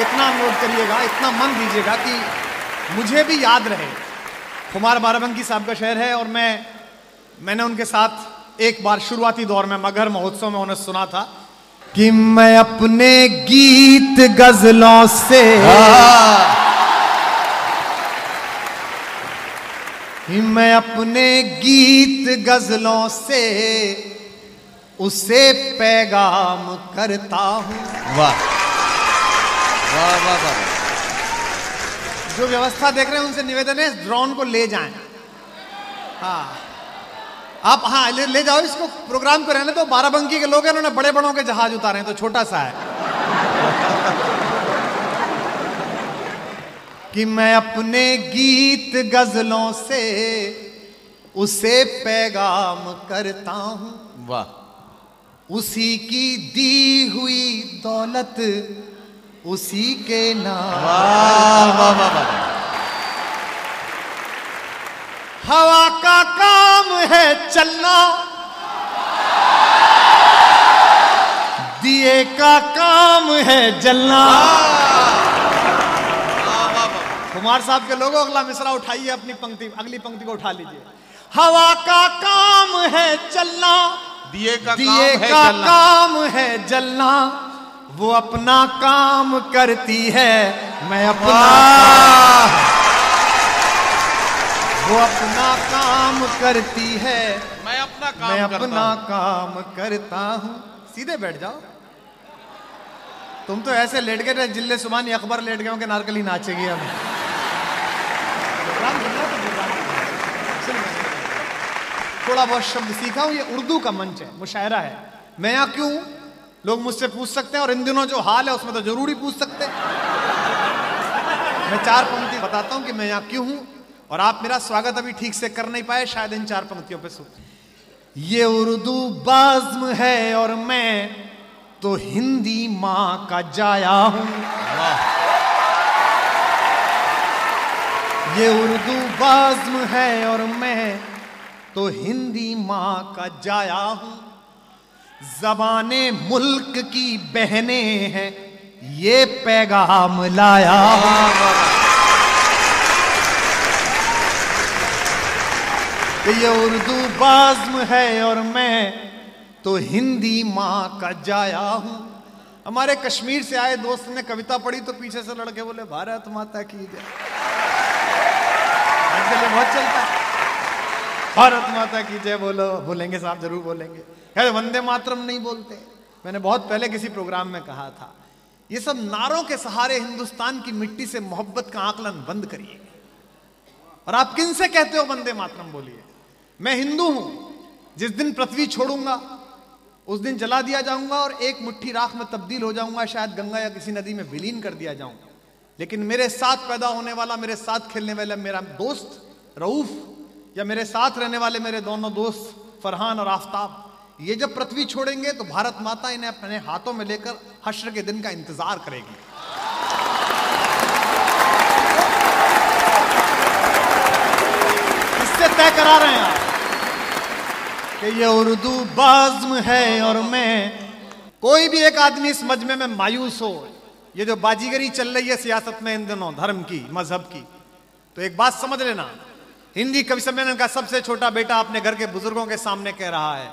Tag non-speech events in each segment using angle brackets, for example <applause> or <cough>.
इतना नोट करिएगा, इतना मन दीजिएगा कि मुझे भी याद रहे। कुमार बाराबंकी साहब का शहर है और मैं, मैंने उनके साथ एक बार शुरुआती दौर में मगर महोत्सव में उन्हें सुना था कि मैं अपने गीत गजलों से कि मैं अपने गीत गजलों से उसे पैगाम करता हूँ। वाह। वाह वाह वाह जो व्यवस्था देख रहे हैं उनसे निवेदन है ड्रोन को ले जाएँ। हाँ। आप हाँ ले, ले जाओ इसको प्रोग्राम को रहने तो बाराबंकी के लोग हैं उन्होंने बड़े बड़ों के जहाज़ उतारे हैं तो छोटा सा है। कि मैं अपने गीत गजलों से उसे पैगाम करता हूँ। वाह। उसी की दी हुई दौलत उसी के नाम। वाह वाह वाह वाह। हवा का काम है चलना। दिए का काम है जलना। कुमार साहब के लोगों अगला मिसरा उठाइए अपनी पंक्ति अगली पंक्ति को उठा लीजिए। हवा का काम है चलना। दिए का दिए काम का है का जलना। काम है जलना। वो अपना काम करती है मैं अपना वो अपना काम करती है मैं अपना काम मैं अपना काम करता हूँ। सीधे बैठ जाओ। तुम तो ऐसे लेट गए ज़िले सुबानी अकबर लेट गए हो कि नारकली नाचेगी अब। तो। थोड़ा बहुत शब्द सीखा हूँ ये उर्दू का मंच है मुशायरा है। मैं यहाँ क्यों? लोग मुझसे पूछ सकते हैं और इन दिनों जो हाल है उसमें तो ज़रूर पूछ सकते हैं। मैं चार पंक्ति बताता हूँ कि मैं यहाँ क्यों हूँ और आप मेरा स्वागत अभी ठीक से कर नहीं पाए, शायद इन चार पंक्तियों पे सुन ये उर्दू बाज्म है और मैं तो हिंदी माँ का जाया हूँ। ये उर्दू बाज्म है और मैं तो हिंदी माँ का जाया हूँ। जबाने मुल्क की बहने हैं, ये पैगाम लाया। ये उर्दू बाज्म है और मैं तो हिंदी माँ का जाया हूँ। हमारे कश्मीर से आए दोस्त ने कविता पढ़ी तो पीछे से लड़के बोले, भारत माता की जय। बहुत चलता है। भारत माता की जय बोलो, बोलेंगे साहब, ज़रूर बोलेंगे। खैर, वंदे मातरम नहीं बोलते। मैंने बहुत पहले किसी प्रोग्राम में कहा था, ये सब नारों के सहारे हिंदुस्तान की मिट्टी से मोहब्बत का आकलन बंद करिए। और आप किन से कहते हो, वंदे मातरम बोलिए? मैं हिंदू हूँ, जिस दिन पृथ्वी छोड़ूँगा, उस दिन जला दिया जाऊँगा और एक मुट्ठी राख में तब्दील हो जाऊँगा, शायद गंगा या किसी नदी में विलीन कर दिया जाऊँगा। लेकिन मेरे साथ पैदा होने वाला, मेरे साथ खेलने वाला मेरा दोस्त रऊफ या मेरे साथ रहने वाले मेरे दोनों दोस्त फरहान और आफ्ताब, ये जब पृथ्वी छोड़ेंगे तो भारत माता इन्हें अपने हाथों में लेकर हश्र के दिन का इंतज़ार करेगी। इससे तय करा रहे हैं कि ये उर्दू बाज्म है और मैं कोई भी एक आदमी इस मजमे में मायूस हो, ये जो बाजीगरी चल रही है सियासत में इन दिनों, धर्म की, मज़हब की तो एक बात समझ लेना हिंदी कवि सम्मेलन का सबसे छोटा बेटा अपने घर के बुज़ुर्गों के सामने कह रहा है,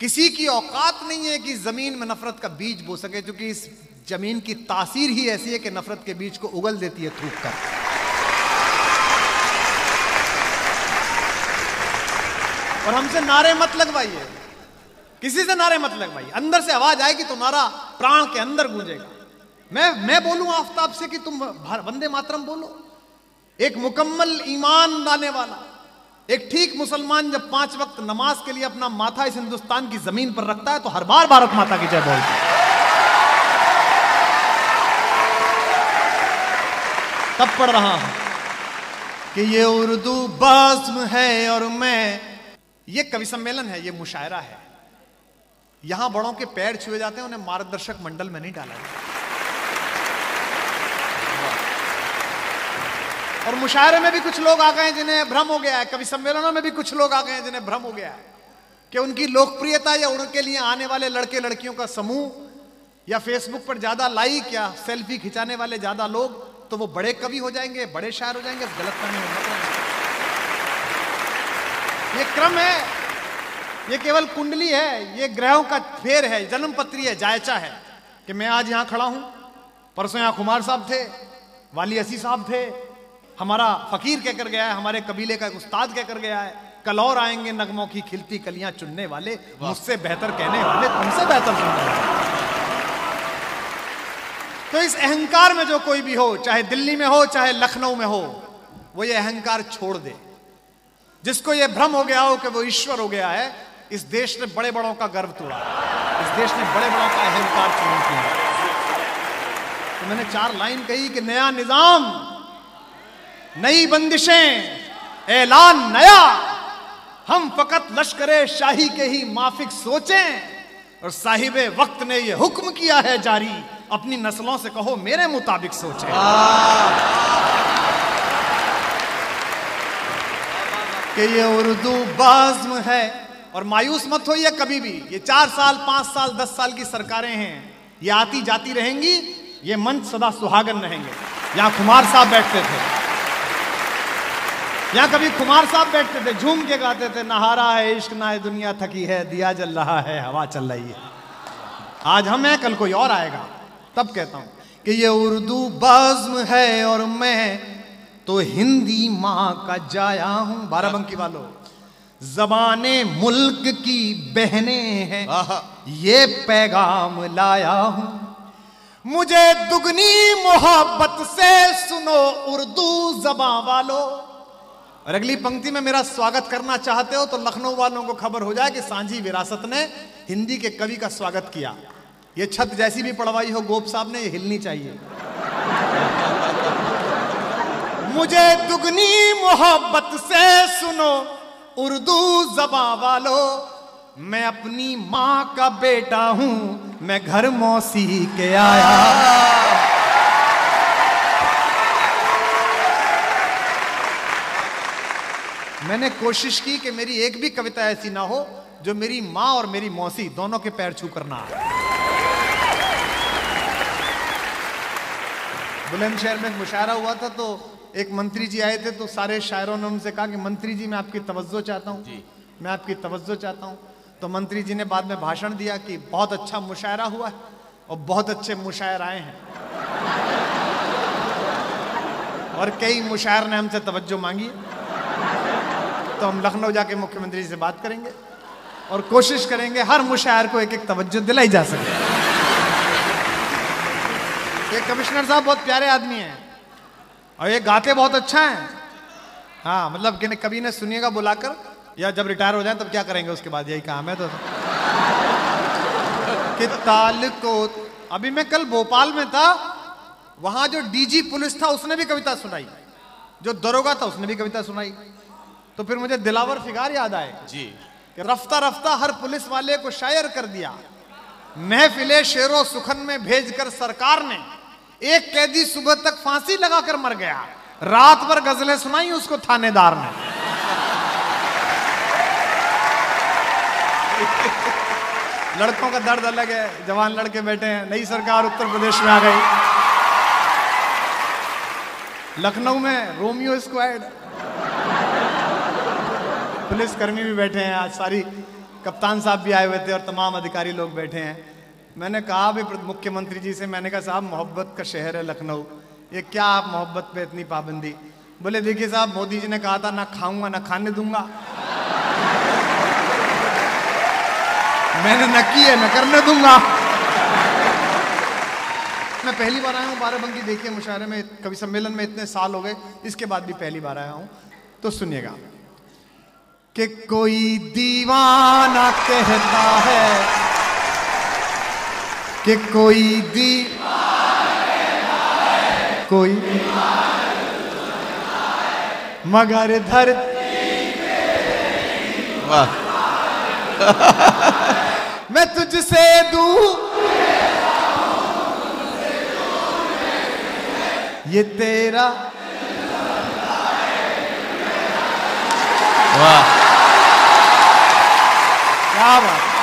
किसी की औकात नहीं है कि ज़मीन में नफरत का बीज बो सके, क्योंकि इस ज़मीन की तासीर ही ऐसी है कि नफरत के बीज को उगल देती है थूक कर। और हमसे नारे मत लगवाइए। किसी से नारे मत लगवाइए। अंदर से आवाज़ आएगी तो नारा प्राण के अंदर गूंजेगा। मैं मैं बोलूँ, आफ्ताब से कि तुम वंदे मातरम बोलो। एक मुकम्मल ईमान लाने वाला, एक ठीक मुसलमान जब पाँच वक्त नमाज़ के लिए अपना माथा इस हिंदुस्तान की ज़मीन पर रखता है तो हर बार भारत माता की जय बोलता है। तब पढ़ रहा हूँ कि ये उर्दू बाज्म है और मैं, ये कवि सम्मेलन है, ये मुशायरा है। यहाँ बड़ों के पैर छुए जाते हैं, उन्हें मार्गदर्शक मंडल में नहीं डाला जाता। और मुशायरे में भी कुछ लोग आ गए जिन्हें भ्रम हो गया है। कवि सम्मेलनों में भी कुछ लोग आ गए हैं जिन्हें भ्रम हो गया है कि उनकी लोकप्रियता या उनके लिए आने वाले लड़के लड़कियों का समूह या फेसबुक पर ज़्यादा लाइक या सेल्फी खिंचाने वाले ज़्यादा लोग तो वो बड़े कवि हो जाएँगे, बड़े शायर हो जाएँगे, गलत में मत ये क्रम है, ये केवल कुंडली है, ये ग्रहों का फेर है, जन्म पत्री है, जायचा है कि मैं आज यहाँ खड़ा हूँ। परसों यहाँ कुमार साहब थे, वाली असी साहब थे हमारा फकीर कहकर गया है हमारे कबीले का एक उस्ताद कहकर गया है कल और आएँगे नगमों की खिलती कलियाँ चुनने वाले मुझसे बेहतर कहने वाले तुमसे बेहतर सुनने वाले। तो इस अहंकार में जो कोई भी हो चाहे दिल्ली में हो चाहे लखनऊ में हो वो ये अहंकार छोड़ दे। जिसको ये भ्रम हो गया हो कि वो ईश्वर हो गया है इस देश ने बड़े बड़ों का गर्व तोड़ा। इस देश ने बड़े बड़ों का अहंकार चूर्ण किया तो मैंने चार लाइन कही कि नया निज़ाम नई बंदिशें, ऐलान नया। हम फकत लश्कर शाही के ही माफिक सोचें, और साहिब वक्त ने यह हुक्म किया है जारी। अपनी नस्लों से कहो, मेरे मुताबिक सोचें। कि ये उर्दू बाज्म है, और मायूस मत हो होइए कभी भी। ये चार साल, पाँच साल, दस साल की सरकारें हैं। ये आती जाती रहेंगी, ये मंच सदा सुहागन रहेंगे। यहाँ कुमार साहब बैठते थे। यहाँ कभी कुमार साहब बैठते थे झूम के गाते थे नहारा है इश्क ना है दुनिया थकी है दिया जल रहा है हवा चल रही है। आज हम हैं कल कोई और आएगा। तब कहता हूँ कि ये उर्दू बाज्म है और मैं तो हिंदी माँ का जाया हूँ। बाराबंकी वालों जबाने मुल्क की बहने हैं। ये पैगाम लाया हूँ। मुझे दुगनी मोहब्बत से सुनो उर्दू जबां वालों। और अगली पंक्ति में मेरा स्वागत करना चाहते हो तो लखनऊ वालों को खबर हो जाए कि सांझी विरासत ने हिंदी के कवि का स्वागत किया। ये छत जैसी भी पढ़वाई हो, गोप साहब ने ये हिलनी चाहिए। मुझे दुगनी मोहब्बत से सुनो, उर्दू जबा वालो। मैं अपनी माँ का बेटा हूँ, मैं घर मौसी के आया। मैंने कोशिश की कि मेरी एक भी कविता ऐसी ना हो जो मेरी माँ और मेरी मौसी दोनों के पैर छू करना बुलंदशहर में मुशायरा हुआ था तो एक मंत्री जी आए थे तो सारे शायरों ने उनसे कहा कि मंत्री जी मैं आपकी तवज्जो चाहता हूँ। मैं आपकी तवज्जो चाहता हूँ। तो मंत्री जी ने बाद में भाषण दिया कि बहुत अच्छा मुशायरा हुआ है और बहुत अच्छे मुशायर आए हैं। और कई मुशायर ने हमसे तवज्जो मांगी। तो हम लखनऊ जाके मुख्यमंत्री से बात करेंगे और कोशिश करेंगे हर मुशायर को एक एक तवज्जो दिलाई जा सके। ये कमिश्नर साहब बहुत प्यारे आदमी हैं और ये गाते बहुत अच्छा हैं। हाँ मतलब कि कभी ने सुनिएगा बुलाकर या जब रिटायर हो जाए तब क्या करेंगे उसके बाद यही काम है तो। कि ताल को, अभी मैं कल भोपाल में था, वहाँ जो डीजी पुलिस था उसने भी कविता सुनाई। जो दरोगा था उसने भी कविता सुनाई। तो फिर मुझे दिलावर फिगार याद आए जी। कि रफ्ता रफ्ता हर पुलिस वाले को शायर कर दिया। महफिले शेरो सुखन में भेजकर सरकार ने एक कैदी सुबह तक फांसी लगाकर मर गया। रात भर गजलें सुनाई उसको थानेदार ने। <laughs> लड़कों का दर्द अलग है जवान लड़के बैठे हैं नई सरकार उत्तर प्रदेश में आ गई। लखनऊ में रोमियो स्क्वाड पुलिसकर्मी भी बैठे हैं, आज सारी कप्तान साहब भी आए हुए थे और तमाम अधिकारी लोग बैठे हैं। मैंने कहा भी मुख्यमंत्री जी से, मैंने कहा, साहब, मोहब्बत का शहर है लखनऊ। ये क्या आप मोहब्बत पे इतनी पाबंदी? बोले, देखिए साहब, मोदी जी ने कहा था, ना खाऊँगा, ना खाने दूँगा। मैंने, न की है न करने दूँगा। मैं पहली बार आया हूँ बाराबंकी देखिए, मुशायरे में, कवि सम्मेलन में इतने साल हो गए, इसके बाद भी पहली बार आया हूँ। तो सुनिएगा। कि कोई दीवाना कहता है। कि कोई दी कोई मगर धरती वाह। <laughs> मैं तुझसे दूँ ये तेरा वाह क्या बात